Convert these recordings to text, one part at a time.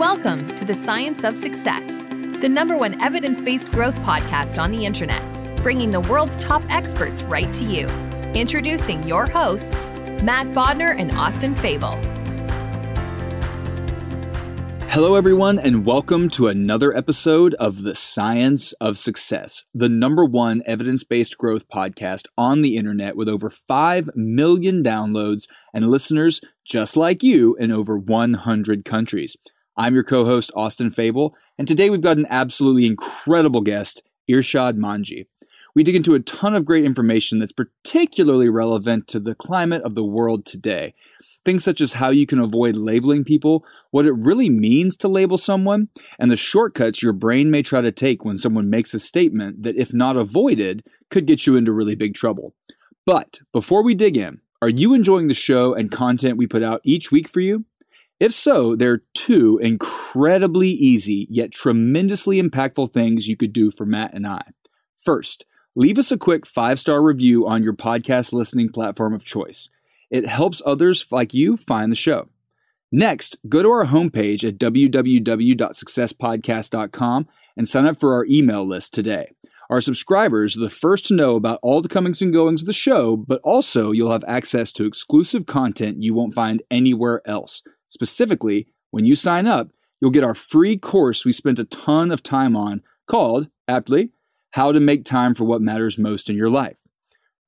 Welcome to the Science of Success, the number one evidence-based growth podcast on the internet, bringing the world's top experts right to you. Introducing your hosts, Matt Bodnar and Austin Fable. Hello, everyone, and welcome to another episode of The Science of Success, the number one evidence based growth podcast on the internet with over 5 million downloads and listeners just like you in over 100 countries. I'm your co host, Austin Fable, and today we've got an absolutely incredible guest, Irshad Manji. We dig into a ton of great information that's particularly relevant to the climate of the world today Things such as how you can avoid labeling people, what it really means to label someone, and the shortcuts your brain may try to take when someone makes a statement that, if not avoided, could get you into really big trouble. But before we dig in, are you enjoying the show and content we put out each week for you? If so, there are two incredibly easy yet tremendously impactful things you could do for Matt and I. First, leave us a quick five star review on your podcast listening platform of choice. It helps others like you find the show. Next, go to our homepage at www.successpodcast.com and sign up for our email list today. Our subscribers are the first to know about all the comings and goings of the show, but also you'll have access to exclusive content you won't find anywhere else. Specifically, when you sign up, you'll get our free course we spent a ton of time on called, aptly, How to Make Time for What Matters Most in Your Life.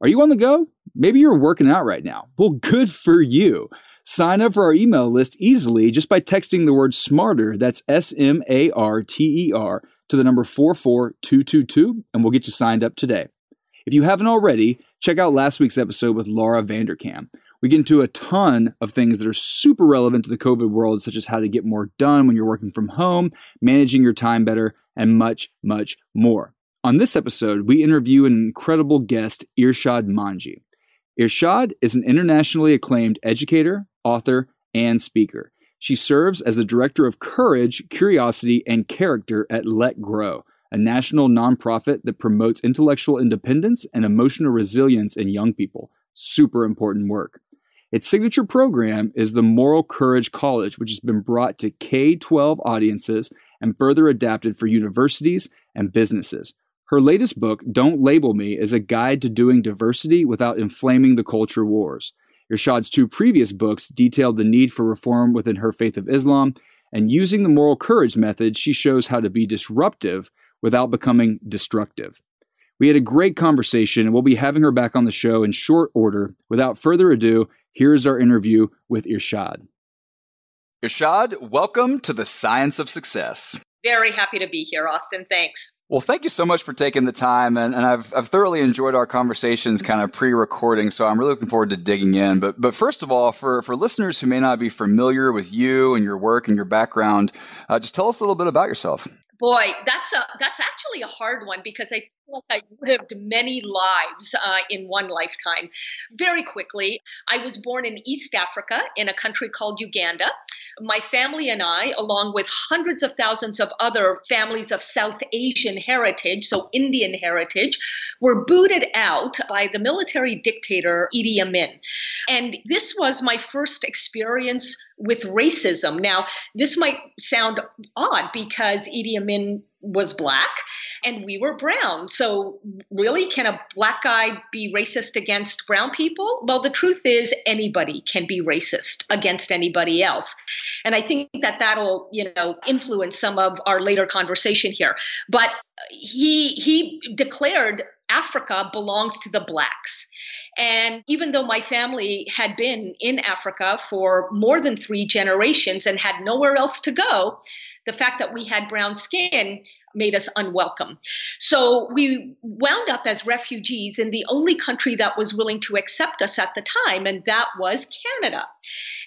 Are you on the go? Maybe you're working out right now. Well, good for you. Sign up for our email list easily just by texting the word smarter, that's S M A R T E R, to the number 44222, and we'll get you signed up today. If you haven't already, check out last week's episode with Laura Vanderkam. We get into a ton of things that are super relevant to the COVID world, such as how to get more done when you're working from home, managing your time better, and much, much more. On this episode, we interview an incredible guest, Irshad Manji. Irshad is an internationally acclaimed educator, author, and speaker. She serves as the director of courage, curiosity, and character at Let Grow, a national nonprofit that promotes intellectual independence and emotional resilience in young people. Super important work. Its signature program is the Moral Courage College, which has been brought to K 12 audiences and further adapted for universities and businesses. Her latest book, Don't Label Me, is a guide to doing diversity without inflaming the culture wars. Irshad's two previous books detailed the need for reform within her faith of Islam, and using the moral courage method, she shows how to be disruptive without becoming destructive. We had a great conversation, and we'll be having her back on the show in short order. Without further ado, here's our interview with Irshad. Irshad, welcome to the Science of Success. Very happy to be here, Austin. Thanks. Well, thank you so much for taking the time, and, and I've I've thoroughly enjoyed our conversations, kind of pre-recording. So I'm really looking forward to digging in. But but first of all, for for listeners who may not be familiar with you and your work and your background, uh, just tell us a little bit about yourself. Boy, that's a that's actually a hard one because I feel like I lived many lives uh, in one lifetime. Very quickly, I was born in East Africa in a country called Uganda. My family and I, along with hundreds of thousands of other families of South Asian heritage, so Indian heritage, were booted out by the military dictator Idi Amin. And this was my first experience with racism. Now, this might sound odd because Idi Amin was black and we were brown. So, really, can a black guy be racist against brown people? Well, the truth is, anybody can be racist against anybody else. And I think that that'll, you know, influence some of our later conversation here. But he he declared Africa belongs to the blacks. And even though my family had been in Africa for more than three generations and had nowhere else to go, the fact that we had brown skin made us unwelcome. So we wound up as refugees in the only country that was willing to accept us at the time, and that was Canada.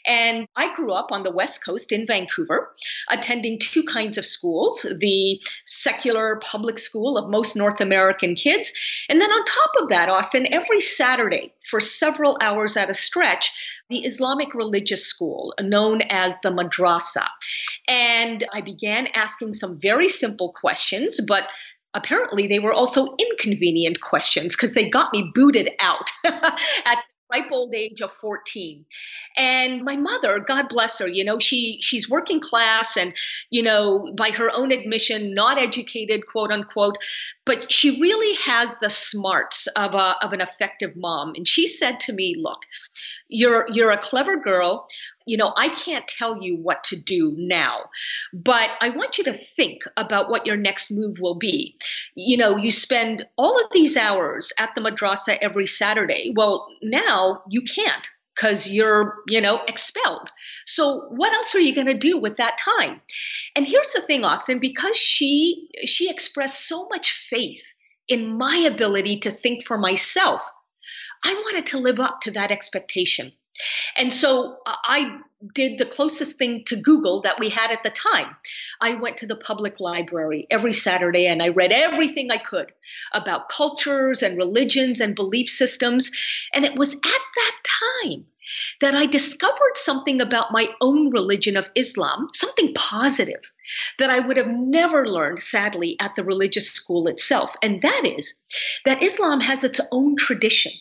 And I grew up on the West Coast in Vancouver, attending two kinds of schools the secular public school of most North American kids. And then on top of that, Austin, every Saturday for several hours at a stretch, the Islamic religious school known as the madrasa. And I began asking some very simple questions, but apparently they were also inconvenient questions because they got me booted out at ripe old age of 14 and my mother god bless her you know she she's working class and you know by her own admission not educated quote unquote but she really has the smarts of a of an effective mom. And she said to me look you're you're a clever girl you know i can't tell you what to do now but i want you to think about what your next move will be. You know you spend all of these hours at the madrasa every saturday. Well now you can't because you're you know expelled. So what else are you going to do with that time? And here's the thing austin because she she expressed so much faith in my ability to think for myself I wanted to live up to that expectation. And so uh, I did the closest thing to Google that we had at the time. I went to the public library every Saturday and I read everything I could about cultures and religions and belief systems. And it was at that time that I discovered something about my own religion of Islam, something positive that I would have never learned, sadly, at the religious school itself. And that is that Islam has its own tradition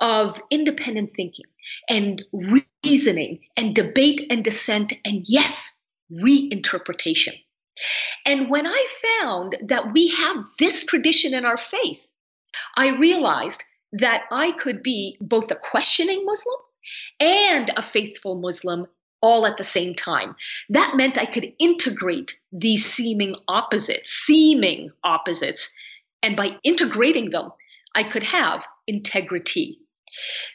of independent thinking and reasoning and debate and dissent and yes, reinterpretation. And when I found that we have this tradition in our faith, I realized that I could be both a questioning Muslim and a faithful Muslim all at the same time. That meant I could integrate these seeming opposites, seeming opposites, and by integrating them, I could have integrity.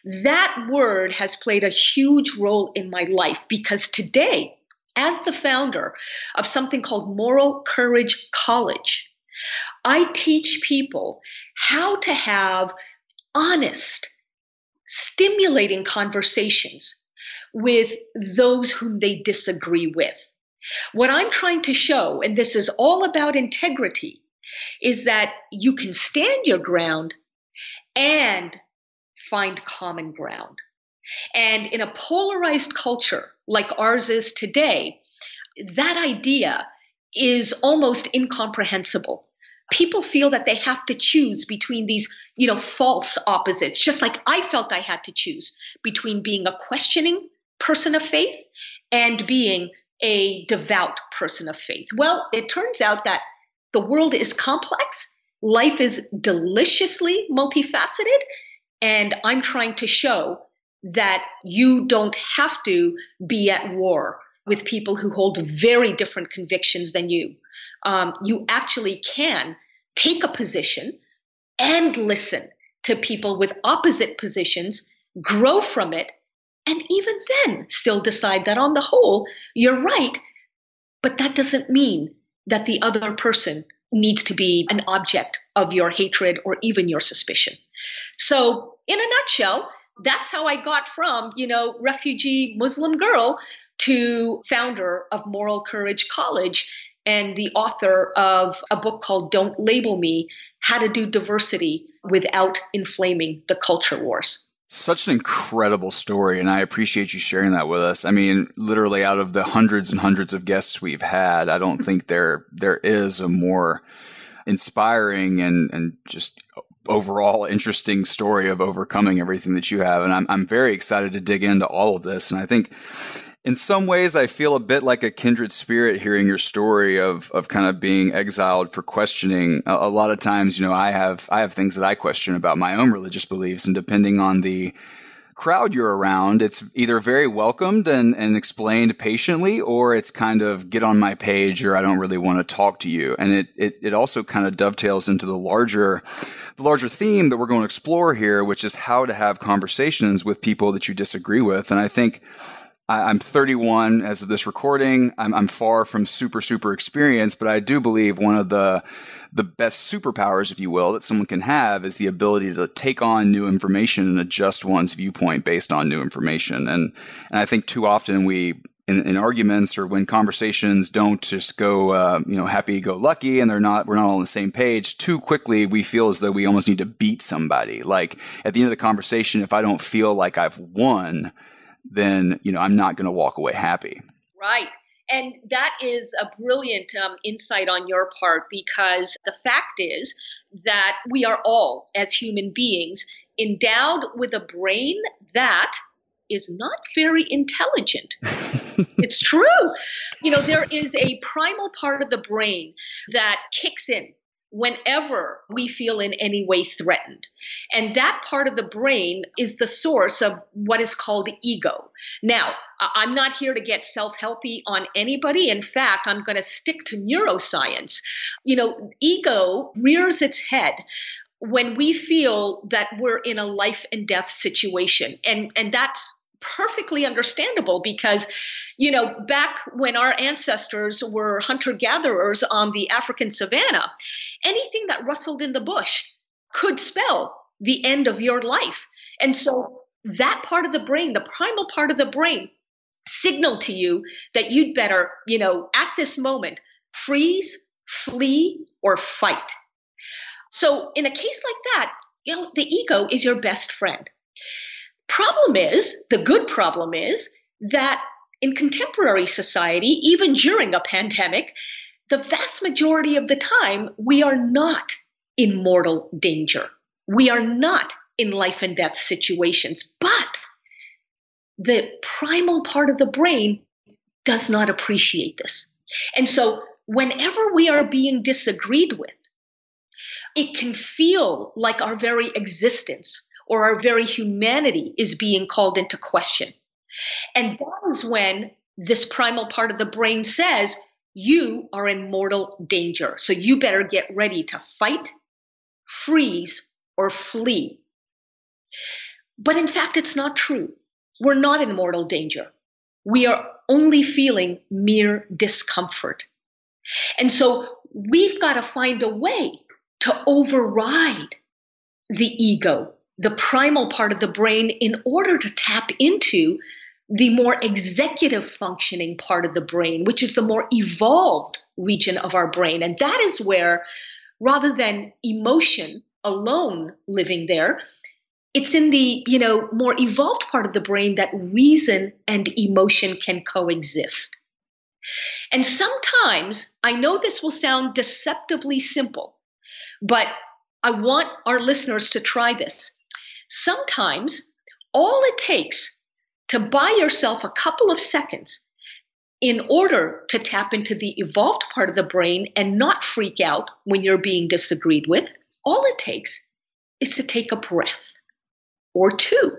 That word has played a huge role in my life because today, as the founder of something called Moral Courage College, I teach people how to have honest, stimulating conversations with those whom they disagree with. What I'm trying to show, and this is all about integrity, is that you can stand your ground and find common ground. And in a polarized culture like ours is today, that idea is almost incomprehensible. People feel that they have to choose between these, you know, false opposites, just like I felt I had to choose between being a questioning person of faith and being a devout person of faith. Well, it turns out that the world is complex Life is deliciously multifaceted, and I'm trying to show that you don't have to be at war with people who hold very different convictions than you. Um, you actually can take a position and listen to people with opposite positions, grow from it, and even then still decide that on the whole, you're right. But that doesn't mean that the other person needs to be an object of your hatred or even your suspicion. So, in a nutshell, that's how I got from, you know, refugee Muslim girl to founder of Moral Courage College. and the author of a book called Don't Label Me How to Do Diversity Without Inflaming the Culture Wars. Such an incredible story, and I appreciate you sharing that with us. I mean, literally, out of the hundreds and hundreds of guests we've had, I don't think there there is a more inspiring and and just overall interesting story of overcoming everything that you have. And I'm I'm very excited to dig into all of this. And I think in some ways I feel a bit like a kindred spirit hearing your story of of kind of being exiled for questioning. A, a, lot of times, you know, I have I have things that I question about my own religious beliefs, and depending on the crowd you're around, it's either very welcomed and, and explained patiently, or it's kind of get on my page or I don't really want to talk to you. And it, it, it also kind of dovetails into the larger, the larger theme that we're going to explore here, which is how to have conversations with people that you disagree with. And I think I, am 31 as of this recording. I'm, I'm far from super, super experienced, but I do believe one of the the best superpowers, if you will, that someone can have is the ability to take on new information and adjust one's viewpoint based on new information. And and I think too often we in, in, arguments or when conversations don't just go, uh, you know, happy go lucky and they're not, we're not all on the same page too quickly, we feel as though we almost need to beat somebody. Like at the end of the conversation, if I don't feel like I've won, then you know I'm not going to walk away happy. Right. And that is a brilliant um, insight on your part because the fact is that we are all, as human beings, endowed with a brain that is not very intelligent. it's true. You know, there is a primal part of the brain that kicks in whenever we feel in any way threatened. And that part of the brain is the source of what is called ego. Now, I'm not here to get self helpy on anybody. In fact, I'm going to stick to neuroscience. You know, ego rears its head when we feel that we're in a life and death situation. And, and that's perfectly understandable because you know back when our ancestors were hunter gatherers on the african savanna anything that rustled in the bush could spell the end of your life. And so that part of the brain the primal part of the brain signaled to you that you'd better you know at this moment freeze flee or fight. So in a case like that you know the ego is your best friend. Problem is, the good problem is that in contemporary society, even during a pandemic, the vast majority of the time, we are not in mortal danger. We are not in life and death situations, but the primal part of the brain does not appreciate this. And so, whenever we are being disagreed with, it can feel like our very existence or our very humanity is being called into question. And that is when this primal part of the brain says, you are in mortal danger. So you better get ready to fight, freeze, or flee. But in fact, it's not true. We're not in mortal danger. We are only feeling mere discomfort. And so we've got to find a way to override the ego the primal part of the brain in order to tap into the more executive functioning part of the brain, which is the more evolved region of our brain. And that is where, rather than emotion alone living there, it's in the you know more evolved part of the brain that reason and emotion can coexist. And sometimes I know this will sound deceptively simple, but I want our listeners to try this. Sometimes all it takes to buy yourself a couple of seconds in order to tap into the evolved part of the brain and not freak out when you're being disagreed with, all it takes is to take a breath or two,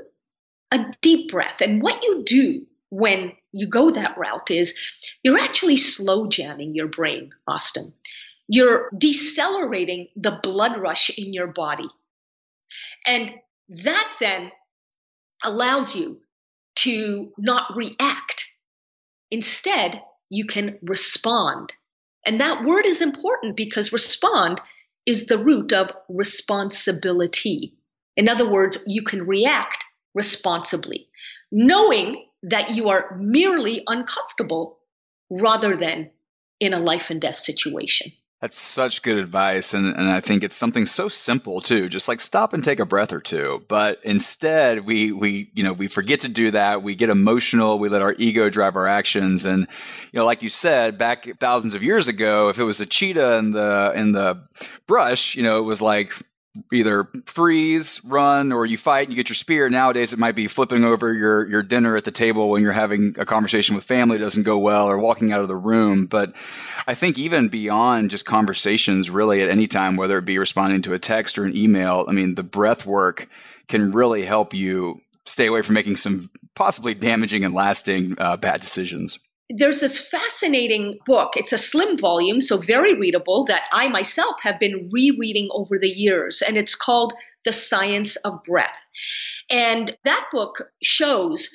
a deep breath. And what you do when you go that route is you're actually slow jamming your brain, Austin. You're decelerating the blood rush in your body. And that then allows you to not react. Instead, you can respond. And that word is important because respond is the root of responsibility. In other words, you can react responsibly, knowing that you are merely uncomfortable rather than in a life and death situation. That's such good advice. And, and I think it's something so simple too, just like stop and take a breath or two. But instead we, we, you know, we forget to do that. We get emotional. We let our ego drive our actions. And, you know, like you said, back thousands of years ago, if it was a cheetah in the, in the brush, you know, it was like, either freeze, run, or you fight and you get your spear. Nowadays, it might be flipping over your, your dinner at the table when you're having a conversation with family doesn't go well or walking out of the room. But I think even beyond just conversations, really at any time, whether it be responding to a text or an email, I mean, the breath work can really help you stay away from making some possibly damaging and lasting uh, bad decisions there's this fascinating book. It's a slim volume, so very readable, that I myself have been rereading over the years, and it's called The Science of Breath. And that book shows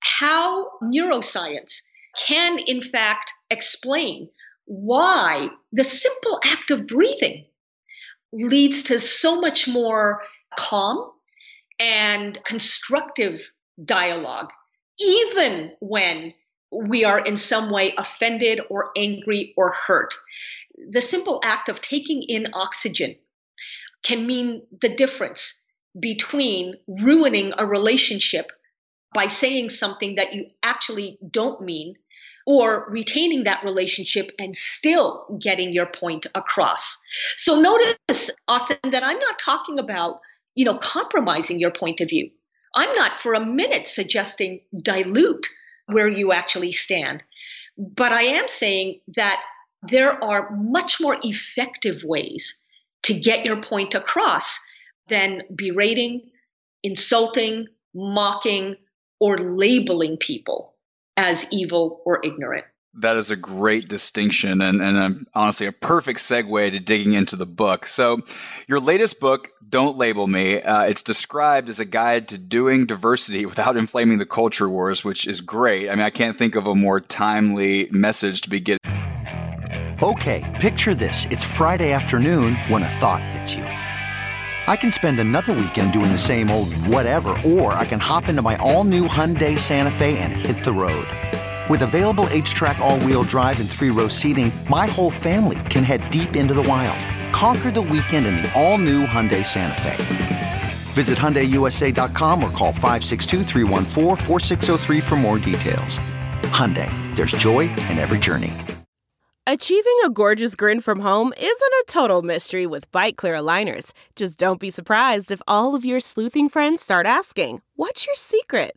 how neuroscience can, in fact, explain why the simple act of breathing leads to so much more calm and constructive dialogue, even when we are in some way offended or angry or hurt. The simple act of taking in oxygen can mean the difference between ruining a relationship by saying something that you actually don't mean or retaining that relationship and still getting your point across. So notice, Austin, that I'm not talking about, you know, compromising your point of view. I'm not for a minute suggesting dilute where you actually stand. But I am saying that there are much more effective ways to get your point across than berating, insulting, mocking, or labeling people as evil or ignorant. That is a great distinction and, and a, honestly a perfect segue to digging into the book. So, your latest book, Don't Label Me, uh, it's described as a guide to doing diversity without inflaming the culture wars, which is great. I mean, I can't think of a more timely message to be getting. Okay, picture this. It's Friday afternoon when a thought hits you. I can spend another weekend doing the same old whatever, or I can hop into my all new Hyundai Santa Fe and hit the road. With available HTRAC all-wheel drive and three-row seating, my whole family can head deep into the wild. Conquer the weekend in the all-new Hyundai Santa Fe. Visit HyundaiUSA.com or call 562 for more details. Hyundai, there's joy in every journey. Achieving a gorgeous grin from home isn't a total mystery with Byte clear aligners. Just don't be surprised if all of your sleuthing friends start asking, what's your secret?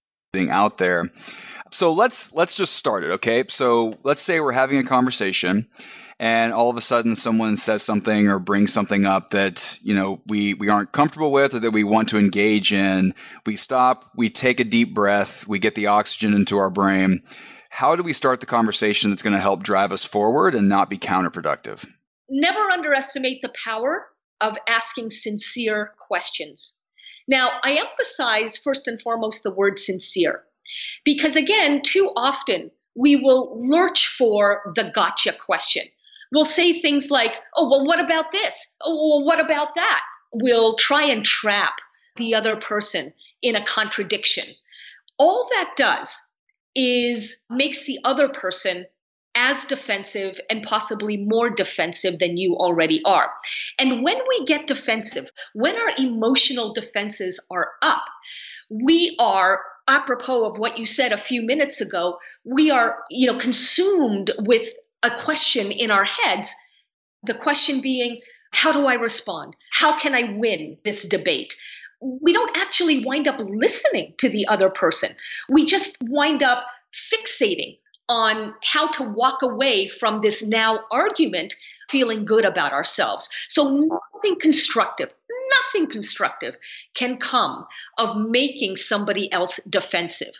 out there. So let's let's just start it, okay? So let's say we're having a conversation and all of a sudden someone says something or brings something up that, you know, we we aren't comfortable with or that we want to engage in. We stop, we take a deep breath, we get the oxygen into our brain. How do we start the conversation that's going to help drive us forward and not be counterproductive? Never underestimate the power of asking sincere questions. Now, I emphasize first and foremost the word sincere, because again, too often we will lurch for the gotcha question. We'll say things like, oh, well, what about this? Oh, well, what about that? We'll try and trap the other person in a contradiction. All that does is makes the other person as defensive and possibly more defensive than you already are. And when we get defensive, when our emotional defenses are up, we are apropos of what you said a few minutes ago, we are, you know, consumed with a question in our heads. The question being, how do I respond? How can I win this debate? We don't actually wind up listening to the other person. We just wind up fixating on how to walk away from this now argument feeling good about ourselves. So nothing constructive, nothing constructive can come of making somebody else defensive.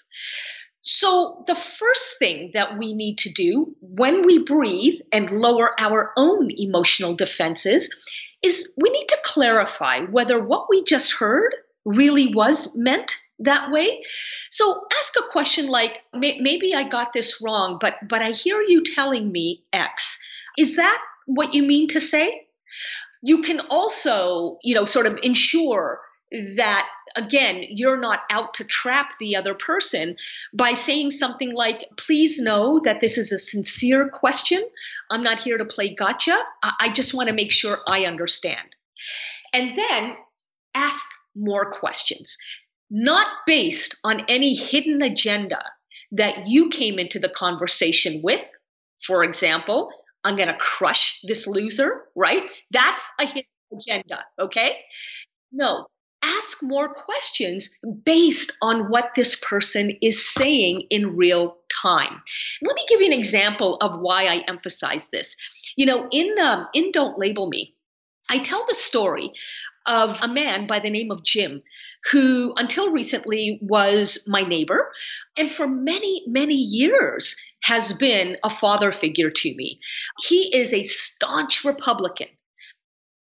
So, the first thing that we need to do when we breathe and lower our own emotional defenses is we need to clarify whether what we just heard really was meant that way. So ask a question like, maybe I got this wrong, but but I hear you telling me X. Is that what you mean to say? You can also, you know, sort of ensure that again you're not out to trap the other person by saying something like please know that this is a sincere question i'm not here to play gotcha i just want to make sure i understand and then ask more questions not based on any hidden agenda that you came into the conversation with. For example, I'm going to crush this loser, right? That's a hidden agenda, okay? No, ask more questions based on what this person is saying in real time. Let me give you an example of why I emphasize this. You know, in um, in Don't Label Me, I tell the story of a man by the name of Jim, who until recently was my neighbor and for many, many years has been a father figure to me. He is a staunch Republican.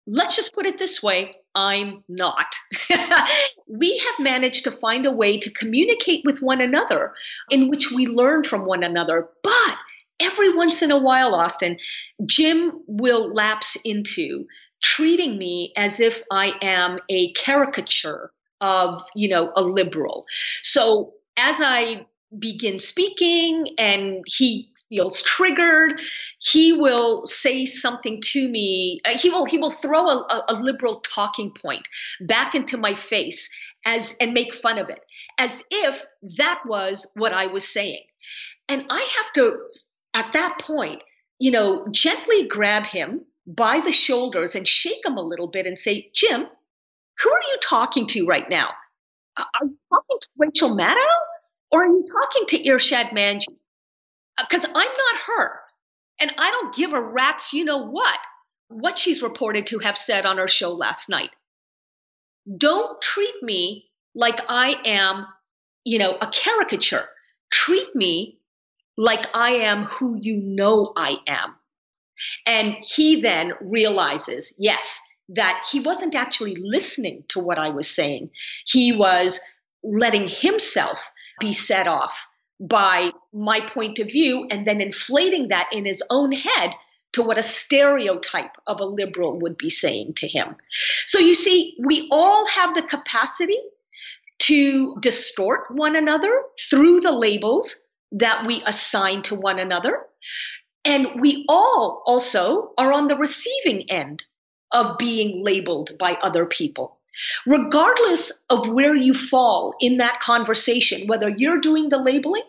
Let's just put it this way I'm not. we have managed to find a way to communicate with one another in which we learn from one another. But every once in a while, Austin, Jim will lapse into treating me as if I am a caricature of, you know, a liberal. So as I begin speaking and he feels triggered he will say something to me uh, he will he will throw a, a, liberal talking point back into my face as and make fun of it as if that was what i was saying and i have to at that point you know gently grab him by the shoulders and shake him a little bit and say, Jim, who are you talking to right now? Are you talking to Rachel Maddow or are you talking to Irshad Manji? Because uh, I'm not her. And I don't give a rat's you know what, what she's reported to have said on her show last night. Don't treat me like I am, you know, a caricature. Treat me like I am who you know I am. And he then realizes, yes, that he wasn't actually listening to what I was saying. He was letting himself be set off by my point of view and then inflating that in his own head to what a stereotype of a liberal would be saying to him. So you see, we all have the capacity to distort one another through the labels that we assign to one another. And we all also are on the receiving end of being labeled by other people. Regardless of where you fall in that conversation, whether you're doing the labeling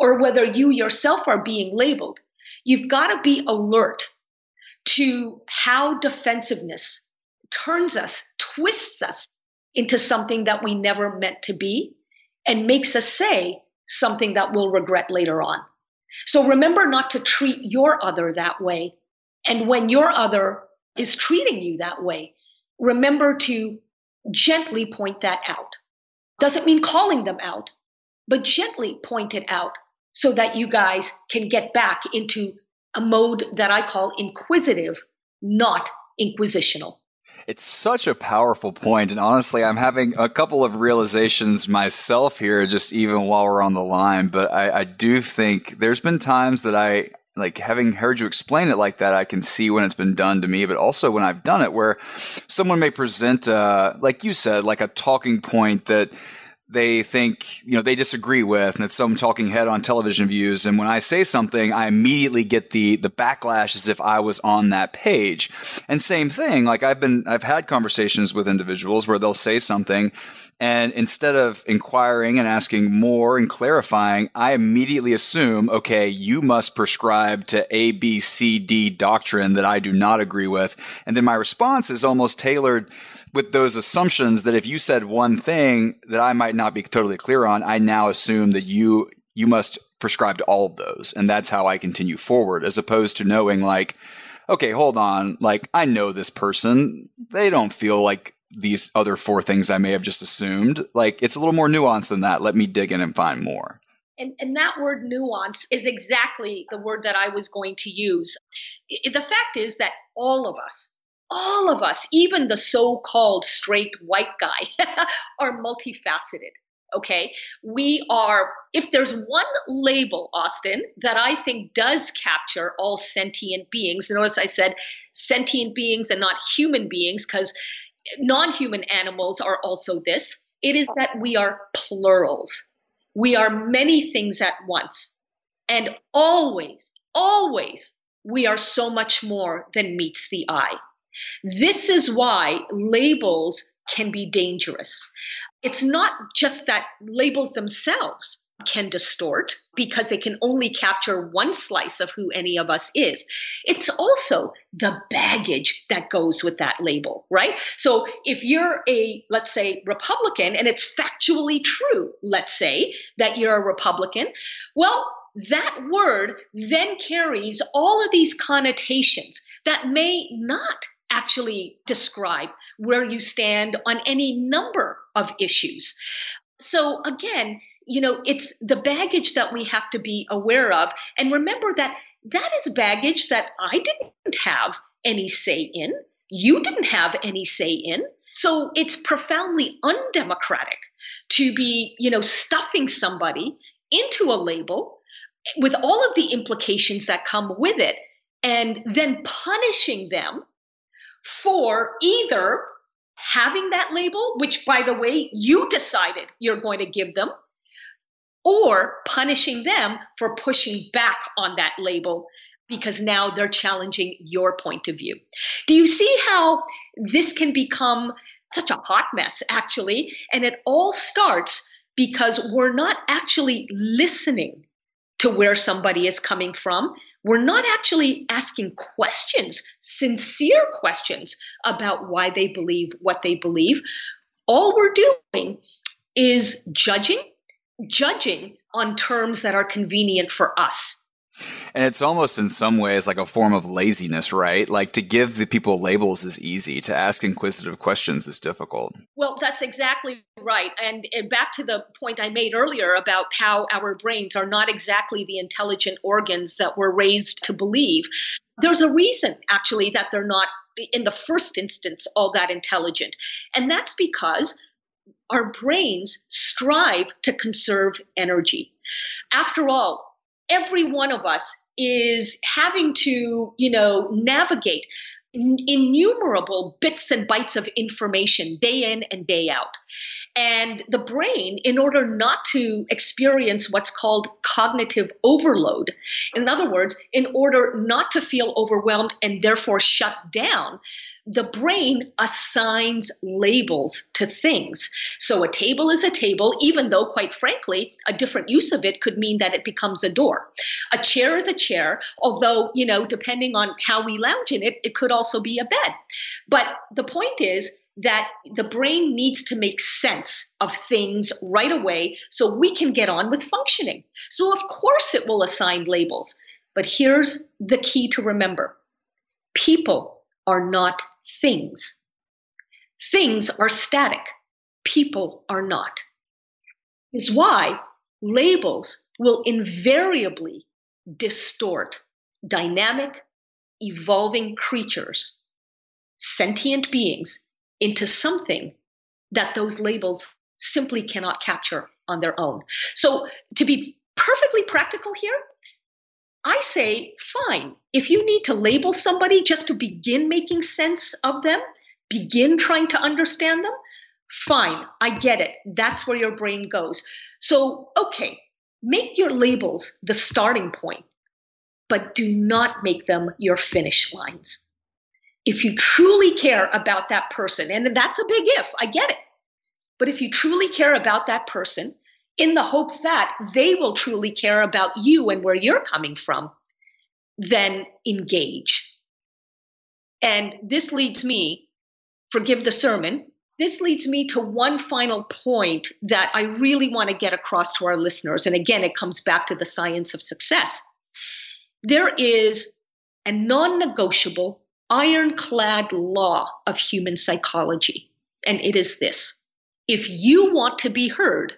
or whether you yourself are being labeled, you've got to be alert to how defensiveness turns us, twists us into something that we never meant to be, and makes us say something that we'll regret later on. So remember not to treat your other that way. And when your other is treating you that way, remember to gently point that out. Doesn't mean calling them out, but gently point it out so that you guys can get back into a mode that I call inquisitive, not inquisitional. It's such a powerful point, and honestly, I'm having a couple of realizations myself here, just even while we're on the line. But I, I do think there's been times that I like having heard you explain it like that, I can see when it's been done to me, but also when I've done it where someone may present, uh, like you said, like a talking point that they think, you know, they disagree with, and it's some talking head on television views. And when I say something, I immediately get the, the backlash as if I was on that page. And same thing, like I've been, I've had conversations with individuals where they'll say something and instead of inquiring and asking more and clarifying, I immediately assume, okay, you must prescribe to A, B, C, D doctrine that I do not agree with. And then my response is almost tailored with those assumptions that if you said one thing that I might not be totally clear on, I now assume that you you must prescribe to all of those, and that's how I continue forward, as opposed to knowing like, okay, hold on, like I know this person, they don't feel like these other four things I may have just assumed. Like it's a little more nuanced than that. Let me dig in and find more. And, and that word nuance is exactly the word that I was going to use. The fact is that all of us, all of us, even the so called straight white guy, are multifaceted. Okay. We are, if there's one label, Austin, that I think does capture all sentient beings, notice I said sentient beings and not human beings, because non human animals are also this. It is that we are plurals. We are many things at once. And always, always, we are so much more than meets the eye. This is why labels can be dangerous. It's not just that labels themselves can distort because they can only capture one slice of who any of us is. It's also the baggage that goes with that label, right? So if you're a, let's say, Republican, and it's factually true, let's say, that you're a Republican, well, that word then carries all of these connotations that may not actually describe where you stand on any number of issues. So again, you know, it's the baggage that we have to be aware of. And remember that that is baggage that I didn't have any say in. You didn't have any say in. So it's profoundly undemocratic to be, you know, stuffing somebody into a label with all of the implications that come with it and then punishing them for either having that label, which by the way, you decided you're going to give them, or punishing them for pushing back on that label because now they're challenging your point of view. Do you see how this can become such a hot mess, actually? And it all starts because we're not actually listening to where somebody is coming from. We're not actually asking questions, sincere questions about why they believe what they believe. All we're doing is judging judging on terms that are convenient for us. And it's almost in some ways like a form of laziness, right? Like to give the people labels is easy, to ask inquisitive questions is difficult. Well, that's exactly right. And, and, back to the point I made earlier about how our brains are not exactly the intelligent organs that we're raised to believe. There's a reason, actually, that they're not, in the first instance, all that intelligent. And that's because our brains strive to conserve energy. After all, every one of us is having to, you know, navigate innumerable bits and bytes of information day in and day out. And the brain, in order not to experience what's called cognitive overload, in other words, in order not to feel overwhelmed and therefore shut down, the brain assigns labels to things. So a table is a table, even though, quite frankly, a different use of it could mean that it becomes a door. A chair is a chair, although, you know, depending on how we lounge in it, it could also be a bed. But the point is, that the brain needs to make sense of things right away so we can get on with functioning. So, of course, it will assign labels. But here's the key to remember people are not things. Things are static, people are not. Is why labels will invariably distort dynamic, evolving creatures, sentient beings, into something that those labels simply cannot capture on their own. So, to be perfectly practical here, I say, fine. If you need to label somebody just to begin making sense of them, begin trying to understand them, fine. I get it. That's where your brain goes. So, okay, make your labels the starting point, but do not make them your finish lines. If you truly care about that person, and that's a big if, I get it. But if you truly care about that person, in the hopes that they will truly care about you and where you're coming from, then engage. And this leads me, forgive the sermon, this leads me to one final point that I really want to get across to our listeners. And again, it comes back to the science of success. There is a non negotiable, ironclad law of human psychology, and it is this if you want to be heard,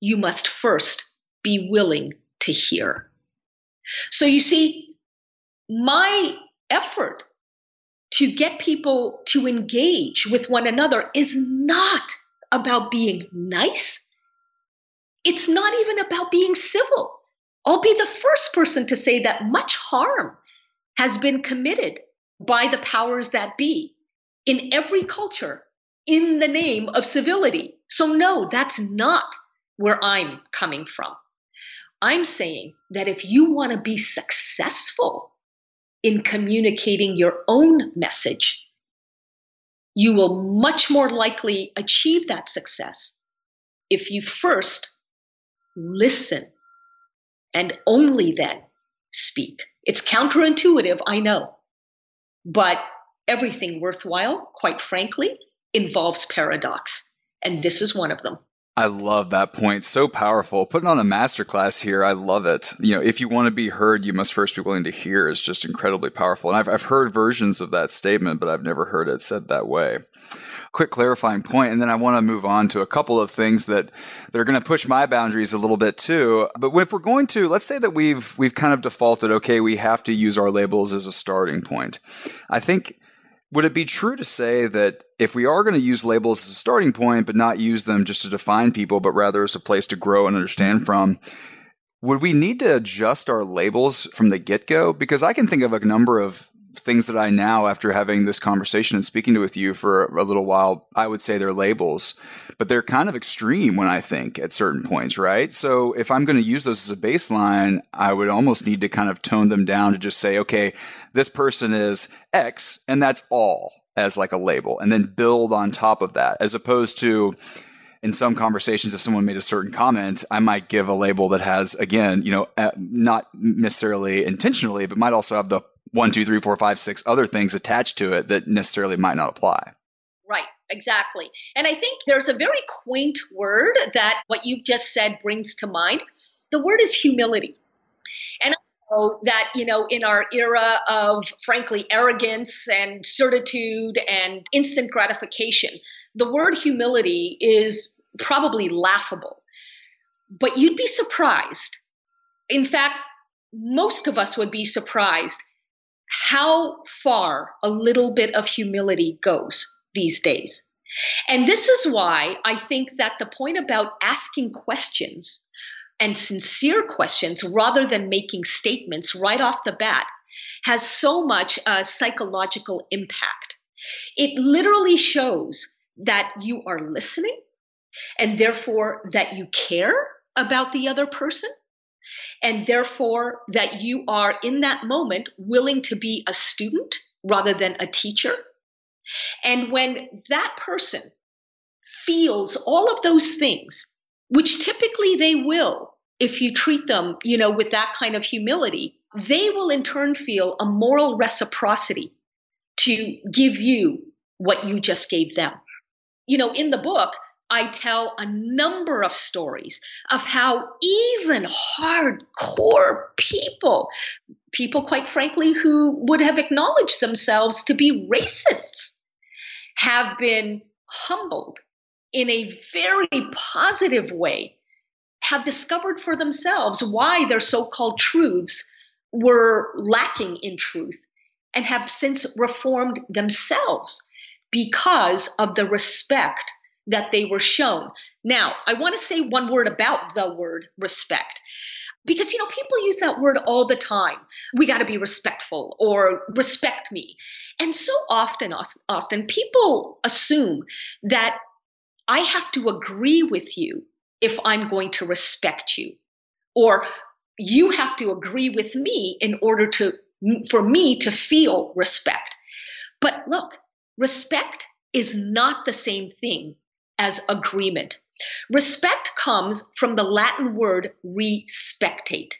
you must first be willing to hear. So you see, my effort to get people to engage with one another is not about being nice. It's not even about being civil. I'll be the first person to say that much harm has been committed by the powers that be in every culture in the name of civility. So, no, that's not where I'm coming from. I'm saying that if you want to be successful in communicating your own message, you will much more likely achieve that success if you first listen and only then speak. It's counterintuitive, I know, but everything worthwhile, quite frankly, involves paradox. And this is one of them. I love that point. So powerful. Putting on a masterclass here, I love it. You know, if you want to be heard, you must first be willing to hear is just incredibly powerful. And I've, I've heard versions of that statement, but I've never heard it said that way. Quick clarifying point, and then I want to move on to a couple of things that are going to push my boundaries a little bit too. But if we're going to, let's say that we've we've kind of defaulted, okay, we have to use our labels as a starting point. I think would it be true to say that if we are going to use labels as a starting point, but not use them just to define people, but rather as a place to grow and understand from, would we need to adjust our labels from the get go? Because I can think of a number of things that I now, after having this conversation and speaking to with you for a little while, I would say they're labels, but they're kind of extreme when I think at certain points, right? So if I'm going to use those as a baseline, I would almost need to kind of tone them down to just say, okay, this person is X and that's all as like a label and then build on top of that as opposed to, in some conversations, if someone made a certain comment, I might give a label that has, again, you know, not necessarily intentionally, but might also have the one, two, three, four, five, six other things attached to it that necessarily might not apply. Right, exactly. And I think there's a very quaint word that what you've just said brings to mind. The word is humility. And I know that, you know, in our era of, frankly, arrogance and certitude and instant gratification, the word humility is probably laughable. But you'd be surprised. In fact, most of us would be surprised how far a little bit of humility goes these days. And this is why I think that the point about asking questions and sincere questions rather than making statements right off the bat has so much uh, psychological impact. It literally shows that you are listening and therefore that you care about the other person and therefore that you are in that moment willing to be a student rather than a teacher. And when that person feels all of those things, which typically they will if you treat them, you know, with that kind of humility, they will in turn feel a moral reciprocity to give you what you just gave them. You know, in the book, I tell a number of stories of how even hardcore people, people quite frankly who would have acknowledged themselves to be racists, have been humbled in a very positive way, have discovered for themselves why their so called truths were lacking in truth, and have since reformed themselves because of the respect that they were shown. Now, I want to say one word about the word respect. Because, you know, people use that word all the time. We got to be respectful or respect me. And so often, Austin, people assume that I have to agree with you if I'm going to respect you, or you have to agree with me in order to for me to feel respect. But look, respect is not the same thing as agreement. Respect comes from the Latin word respectate,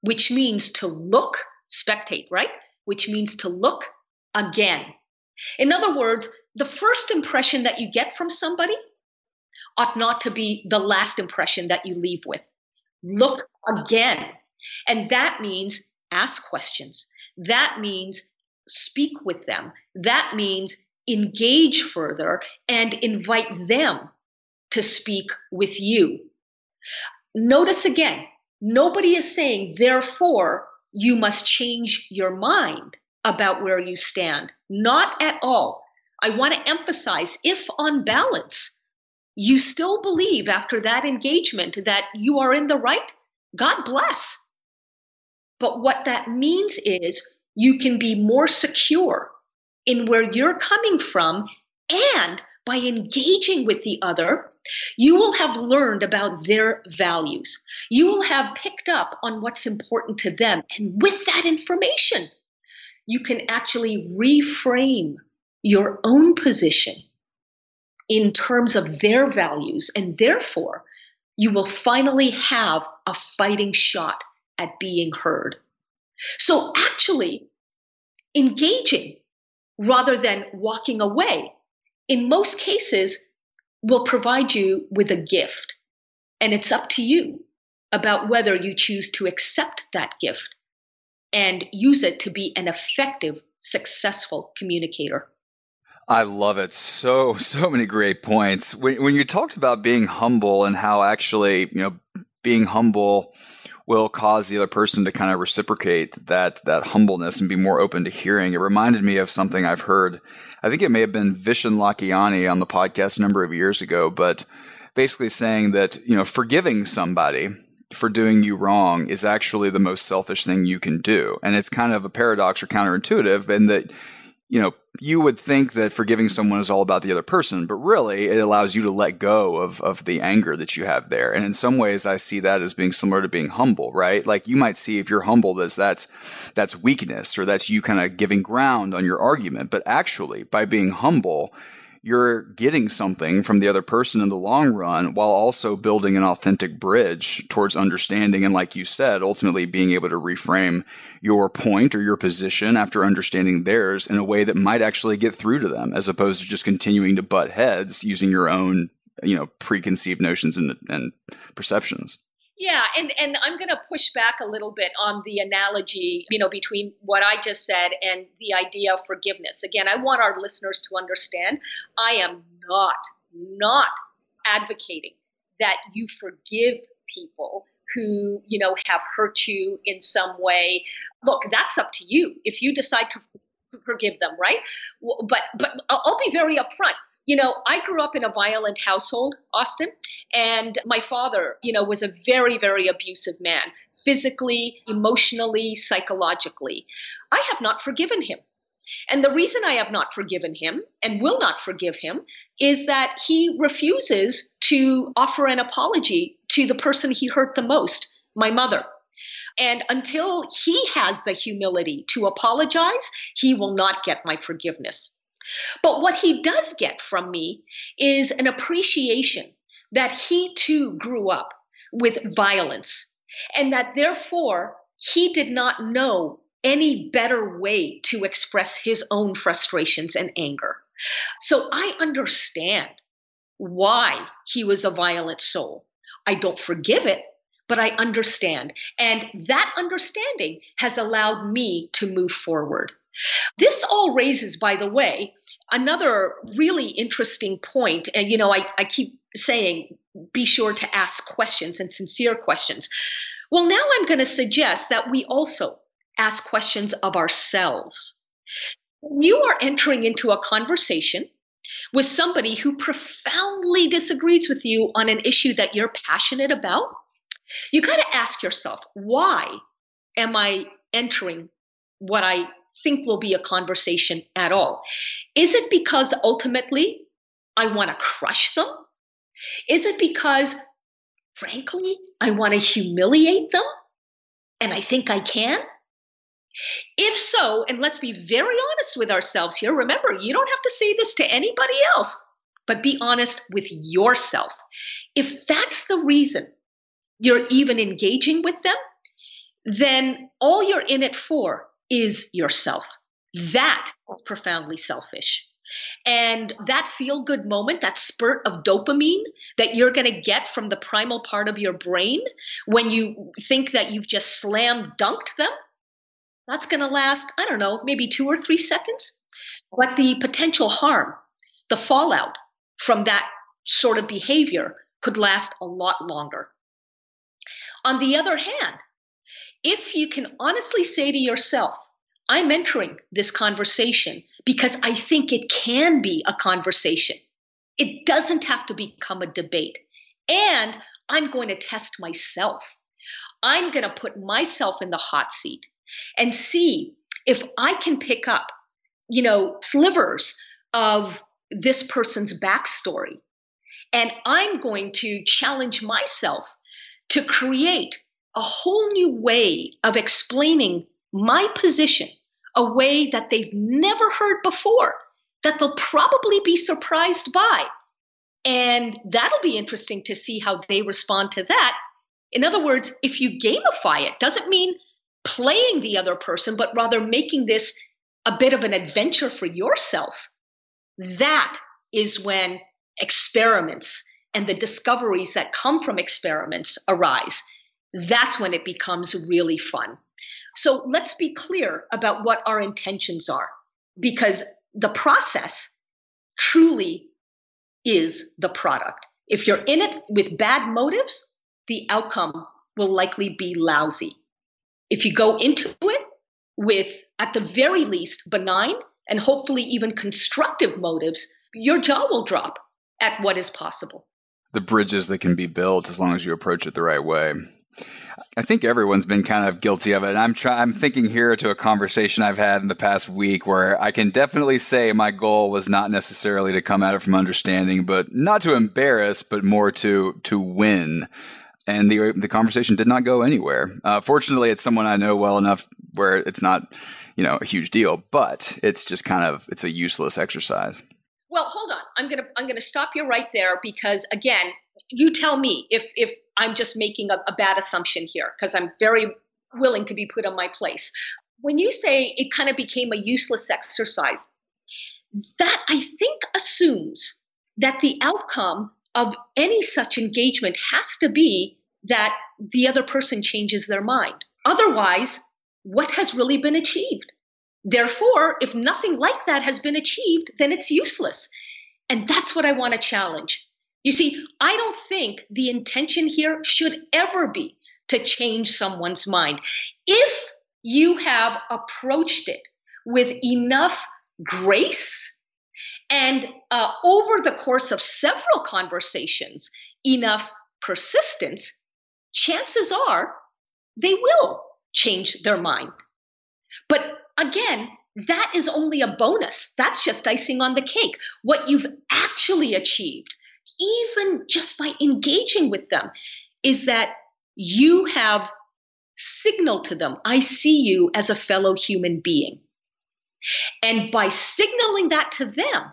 which means to look, spectate, right? Which means to look again. In other words, the first impression that you get from somebody ought not to be the last impression that you leave with. Look again. And that means ask questions. That means speak with them. That means engage further and invite them to speak with you. Notice again, nobody is saying, therefore, you must change your mind about where you stand. Not at all. I want to emphasize if on balance, you still believe after that engagement that you are in the right, God bless. But what that means is you can be more secure in where you're coming from and by engaging with the other, you will have learned about their values. You will have picked up on what's important to them. And with that information, you can actually reframe your own position in terms of their values. And therefore, you will finally have a fighting shot at being heard. So, actually, engaging rather than walking away, in most cases, will provide you with a gift. And it's up to you about whether you choose to accept that gift and use it to be an effective, successful communicator. I love it. So, so many great points. When, when you talked about being humble and how actually, you know, being humble will cause the other person to kind of reciprocate that that humbleness and be more open to hearing. It reminded me of something I've heard. I think it may have been Vishen Lakhiani on the podcast a number of years ago, but basically saying that, you know, forgiving somebody for doing you wrong is actually the most selfish thing you can do. And it's kind of a paradox or counterintuitive in that you know, you would think that forgiving someone is all about the other person, but really it allows you to let go of, of the anger that you have there. And in some ways, I see that as being similar to being humble, right? Like you might see if you're humble as that's, that's weakness or that's you kind of giving ground on your argument. But actually, by being humble, you're getting something from the other person in the long run while also building an authentic bridge towards understanding. And like you said, ultimately being able to reframe your point or your position after understanding theirs in a way that might actually get through to them as opposed to just continuing to butt heads using your own, you know, preconceived notions and, and perceptions. Yeah, and and I'm going to push back a little bit on the analogy, you know, between what I just said and the idea of forgiveness. Again, I want our listeners to understand I am not not advocating that you forgive people who, you know, have hurt you in some way. Look, that's up to you. If you decide to forgive them, right? But but uh, I'll be very upfront. You know, I grew up in a violent household, Austin, and my father, you know, was a very, very abusive man, physically, emotionally, psychologically. I have not forgiven him. And the reason I have not forgiven him and will not forgive him is that he refuses to offer an apology to the person he hurt the most, my mother. And until he has the humility to apologize, he will not get my forgiveness. But what he does get from me is an appreciation that he too grew up with violence and that therefore he did not know any better way to express his own frustrations and anger. So I understand why he was a violent soul. I don't forgive it, but I understand. And that understanding has allowed me to move forward. This all raises, by the way, another really interesting point. And, you know, I, I keep saying be sure to ask questions and sincere questions. Well, now I'm going to suggest that we also ask questions of ourselves. You are entering into a conversation with somebody who profoundly disagrees with you on an issue that you're passionate about. You got to ask yourself, why am I entering what I think will be a conversation at all? Is it because ultimately I want to crush them? Is it because, frankly, I want to humiliate them and I think I can? If so, and let's be very honest with ourselves here, remember, you don't have to say this to anybody else, but be honest with yourself. If that's the reason you're even engaging with them, then all you're in it for is yourself. That is profoundly selfish. And that feel good moment, that spurt of dopamine that you're going to get from the primal part of your brain when you think that you've just slam dunked them, that's going to last, I don't know, maybe two or three seconds. But the potential harm, the fallout from that sort of behavior could last a lot longer. On the other hand, if you can honestly say to yourself, I'm entering this conversation because I think it can be a conversation. It doesn't have to become a debate. And I'm going to test myself. I'm going to put myself in the hot seat and see if I can pick up, you know, slivers of this person's backstory. And I'm going to challenge myself to create a whole new way of explaining my position, a way that they've never heard before, that they'll probably be surprised by. And that'll be interesting to see how they respond to that. In other words, if you gamify it, doesn't mean playing the other person, but rather making this a bit of an adventure for yourself. That is when experiments and the discoveries that come from experiments arise that's when it becomes really fun. So let's be clear about what our intentions are because the process truly is the product. If you're in it with bad motives, the outcome will likely be lousy. If you go into it with, at the very least, benign and hopefully even constructive motives, your jaw will drop at what is possible. The bridges that can be built as long as you approach it the right way. I think everyone's been kind of guilty of it. And I'm. I'm thinking here to a conversation I've had in the past week where I can definitely say my goal was not necessarily to come at it from understanding, but not to embarrass, but more to to win. And the the conversation did not go anywhere. Uh, fortunately, it's someone I know well enough where it's not, you know, a huge deal. But it's just kind of it's a useless exercise. Well, hold on. I'm gonna I'm gonna stop you right there because again, you tell me if if I'm just making a, a bad assumption here because I'm very willing to be put on my place. When you say it kind of became a useless exercise, that I think assumes that the outcome of any such engagement has to be that the other person changes their mind. Otherwise, what has really been achieved? Therefore, if nothing like that has been achieved, then it's useless. And that's what I want to challenge. You see, I don't think the intention here should ever be to change someone's mind. If you have approached it with enough grace and uh, over the course of several conversations, enough persistence, chances are they will change their mind. But again, that is only a bonus. That's just icing on the cake. What you've actually achieved even just by engaging with them, is that you have signaled to them, I see you as a fellow human being. And by signaling that to them,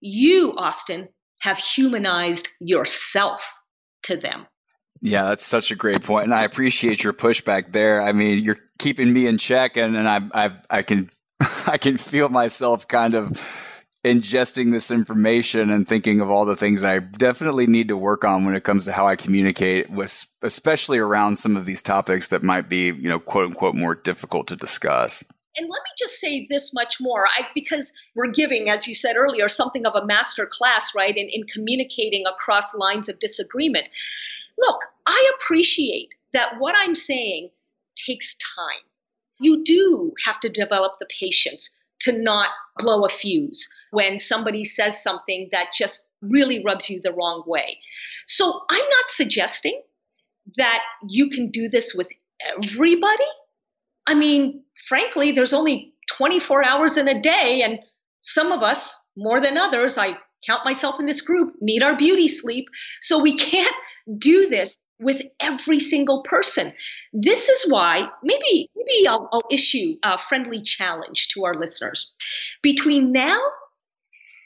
you, Austin, have humanized yourself to them. Yeah, that's such a great point, and I appreciate your pushback there. I mean, you're keeping me in check, and, and I, I, I can, I can feel myself kind of ingesting this information and thinking of all the things I definitely need to work on when it comes to how I communicate with, especially around some of these topics that might be, you know, quote unquote, more difficult to discuss. And let me just say this much more, I, because we're giving, as you said earlier, something of a master class, right, in, in communicating across lines of disagreement. Look, I appreciate that what I'm saying takes time. You do have to develop the patience to not blow a fuse when somebody says something that just really rubs you the wrong way. So I'm not suggesting that you can do this with everybody? I mean, frankly, there's only 24 hours in a day, and some of us, more than others, I count myself in this group, need our beauty sleep. So we can't do this with every single person. This is why maybe maybe I'll, I'll issue a friendly challenge to our listeners. Between now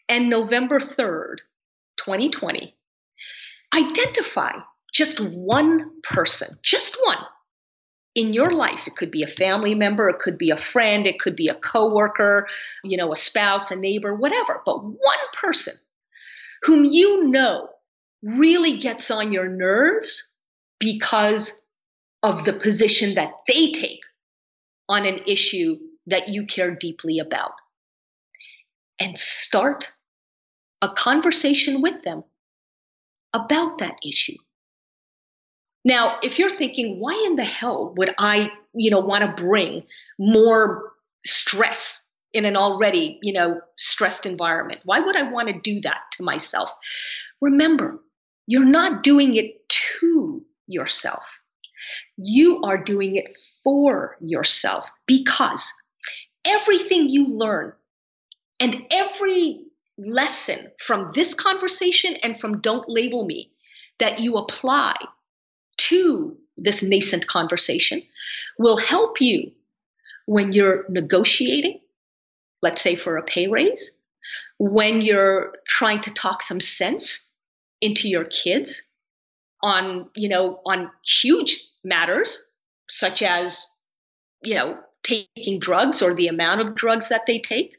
and November 3rd, 2020, identify just one person, just one in your life. It could be a family member, it could be a friend, it could be a coworker, you know, a spouse, a neighbor, whatever, but one person whom you know really gets on your nerves because of the position that they take on an issue that you care deeply about. And start a conversation with them about that issue. Now, if you're thinking, why in the hell would I, you know, want to bring more stress in an already, you know, stressed environment? Why would I want to do that to myself? Remember, you're not doing it to yourself. You are doing it for yourself because everything you learn and every lesson from this conversation and from Don't Label Me that you apply to this nascent conversation will help you when you're negotiating, let's say for a pay raise, when you're trying to talk some sense into your kids on, you know, on huge matters such as, you know, taking drugs or the amount of drugs that they take.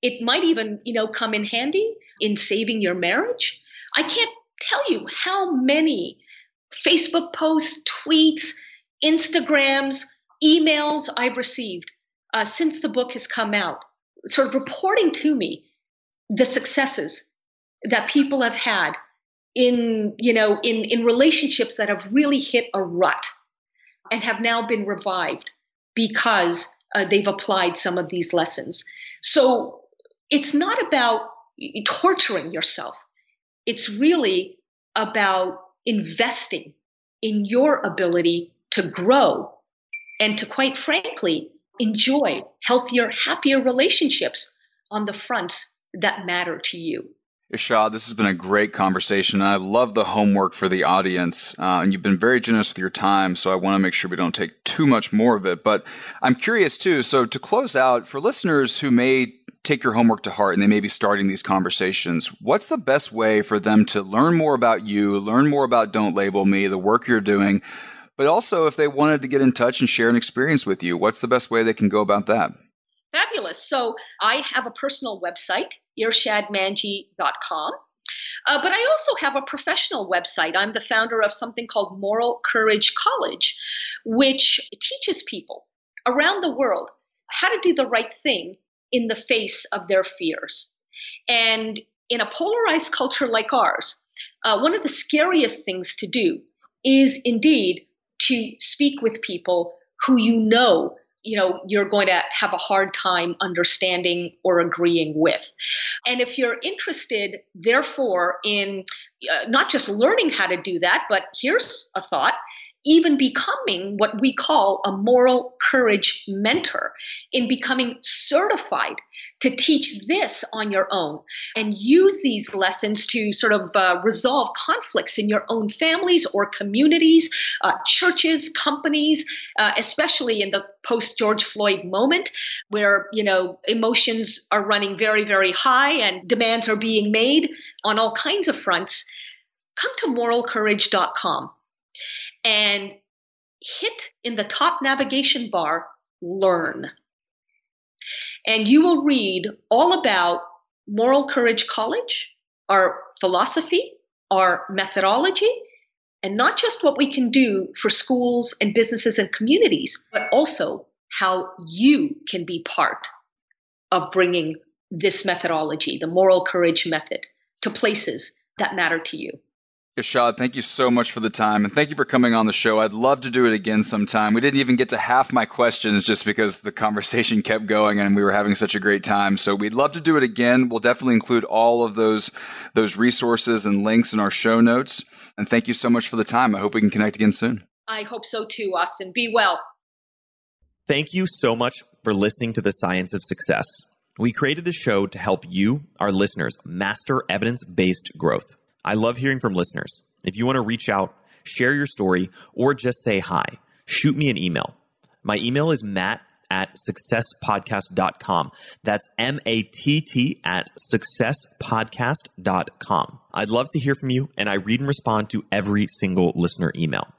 It might even, you know, come in handy in saving your marriage. I can't tell you how many Facebook posts, tweets, Instagrams, emails I've received uh, since the book has come out, sort of reporting to me the successes that people have had in you know in in relationships that have really hit a rut and have now been revived because uh, they've applied some of these lessons. So it's not about torturing yourself. It's really about investing in your ability to grow and to quite frankly enjoy healthier happier relationships on the fronts that matter to you Irshad, this has been a great conversation. I love the homework for the audience, uh, and you've been very generous with your time. So I want to make sure we don't take too much more of it. But I'm curious too. So to close out, for listeners who may take your homework to heart and they may be starting these conversations, what's the best way for them to learn more about you, learn more about Don't Label Me, the work you're doing, but also if they wanted to get in touch and share an experience with you, what's the best way they can go about that? Fabulous. So I have a personal website, irshadmanji.com. Uh, but I also have a professional website. I'm the founder of something called Moral Courage College, which teaches people around the world how to do the right thing in the face of their fears. And in a polarized culture like ours, uh, one of the scariest things to do is indeed to speak with people who you know you know you're going to have a hard time understanding or agreeing with. And if you're interested therefore in uh, not just learning how to do that but here's a thought even becoming what we call a moral courage mentor, in becoming certified to teach this on your own and use these lessons to sort of uh, resolve conflicts in your own families or communities, uh, churches, companies, uh, especially in the post George Floyd moment where, you know, emotions are running very, very high and demands are being made on all kinds of fronts. Come to moralcourage.com and hit in the top navigation bar Learn. And you will read all about Moral Courage College, our philosophy, our methodology, and not just what we can do for schools and businesses and communities, but also how you can be part of bringing this methodology, the moral courage method, to places that matter to you. Irshad, thank you so much for the time and thank you for coming on the show. I'd love to do it again sometime. We didn't even get to half my questions just because the conversation kept going and we were having such a great time. So we'd love to do it again. We'll definitely include all of those those resources and links in our show notes. And thank you so much for the time. I hope we can connect again soon. I hope so too, Austin. Be well. Thank you so much for listening to the Science of Success. We created the show to help you, our listeners, master evidence based growth. I love hearing from listeners. If you want to reach out, share your story, or just say hi, shoot me an email. My email is matt at successpodcast.com. That's M A T T at successpodcast.com. I'd love to hear from you, and I read and respond to every single listener email.